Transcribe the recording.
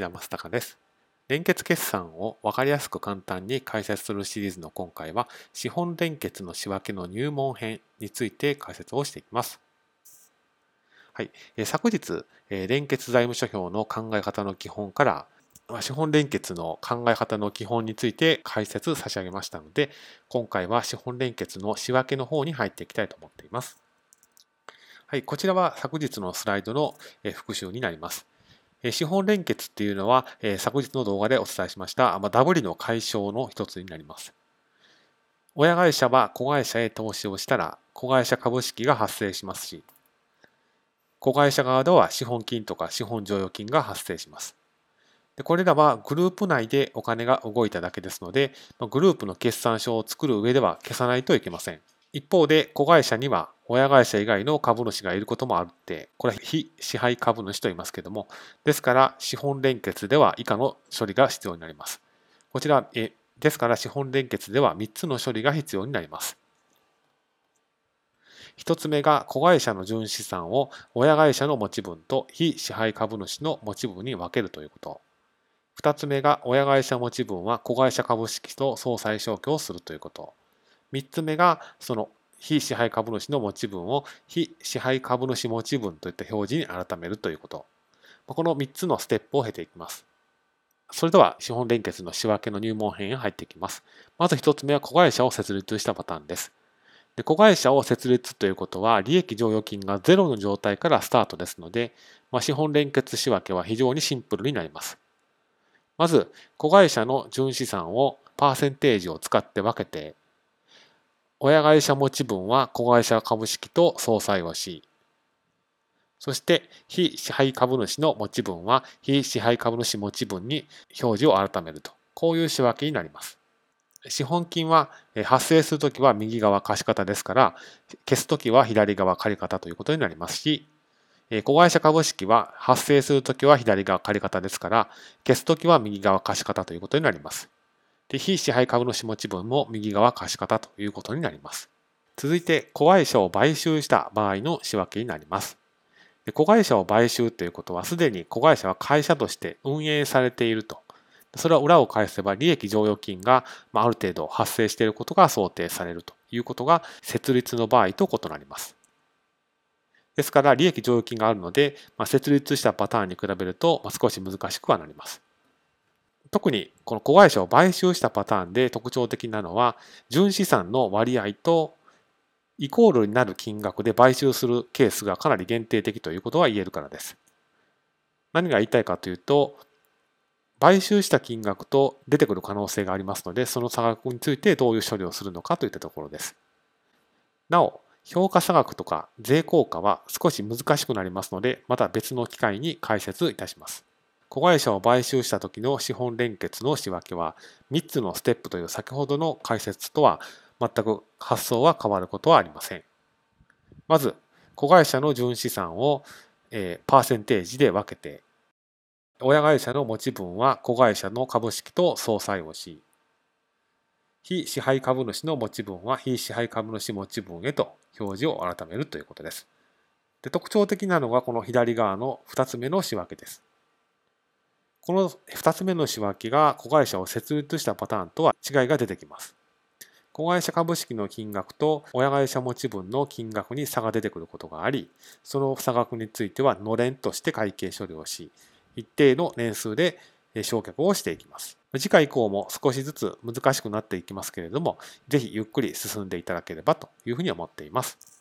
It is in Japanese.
田正孝です。連結決算を分かりやすく簡単に解説するシリーズの今回は、資本連結の仕分けの入門編について解説をしていきます。はい、昨日、連結財務諸表の考え方の基本から、資本連結の考え方の基本について解説差し上げましたので、今回は資本連結の仕分けの方に入っていきたいと思っています。はい、こちらは昨日のスライドの復習になります。資本連結っていうのは、昨日の動画でお伝えしました、ダブリの解消の一つになります。親会社は子会社へ投資をしたら、子会社株式が発生しますし、子会社側では資本金とか資本剰余金が発生します。でこれらはグループ内でお金が動いただけですので、グループの決算書を作る上では消さないといけません。一方で、子会社には親会社以外の株主がいることもあるって、これは非支配株主と言いますけども、ですから資本連結では以下の処理が必要になります。こちら、えですから資本連結では3つの処理が必要になります。1つ目が子会社の純資産を親会社の持ち分と非支配株主の持ち分に分けるということ。2つ目が親会社持ち分は子会社株式と総裁消去をするということ。3つ目がその非支配株主の持ち分を非支配株主持ち分といった表示に改めるということ。この3つのステップを経ていきます。それでは資本連結の仕分けの入門編へ入っていきます。まず1つ目は子会社を設立したパターンです。で子会社を設立ということは利益剰余金がゼロの状態からスタートですので、まあ、資本連結仕分けは非常にシンプルになります。まず、子会社の純資産をパーセンテージを使って分けて親会社持ち分は子会社株式と相殺をし、そして非支配株主の持ち分は非支配株主持ち分に表示を改めると、こういう仕分けになります。資本金は発生するときは右側貸方ですから、消すときは左側借方ということになりますし、子会社株式は発生するときは左側借方ですから、消すときは右側貸方ということになります。で、非支配株主持ち分も右側貸方ということになります。続いて、子会社を買収した場合の仕分けになります。で子会社を買収ということは、すでに子会社は会社として運営されていると。それは裏を返せば、利益剰余金がある程度発生していることが想定されるということが、設立の場合と異なります。ですから、利益剰余金があるので、まあ、設立したパターンに比べると、少し難しくはなります。特にこの子会社を買収したパターンで特徴的なのは、純資産の割合とイコールになる金額で買収するケースがかなり限定的ということは言えるからです。何が言いたいかというと、買収した金額と出てくる可能性がありますので、その差額についてどういう処理をするのかといったところです。なお、評価差額とか税効果は少し難しくなりますので、また別の機会に解説いたします。子会社を買収した時の資本連結の仕分けは3つのステップという先ほどの解説とは全く発想は変わることはありません。まず、子会社の純資産を、えパーセンテージで分けて、親会社の持ち分は子会社の株式と相殺をし、非支配株主の持ち分は非支配株主持ち分へと表示を改めるということです。で特徴的なのがこの左側の2つ目の仕分けです。この2つ目の仕分けが子会社を設立したパターンとは違いが出てきます。子会社株式の金額と親会社持ち分の金額に差が出てくることがあり、その差額についてはのれんとして会計処理をし、一定の年数で償却をしていきます。次回以降も少しずつ難しくなっていきますけれども、ぜひゆっくり進んでいただければというふうに思っています。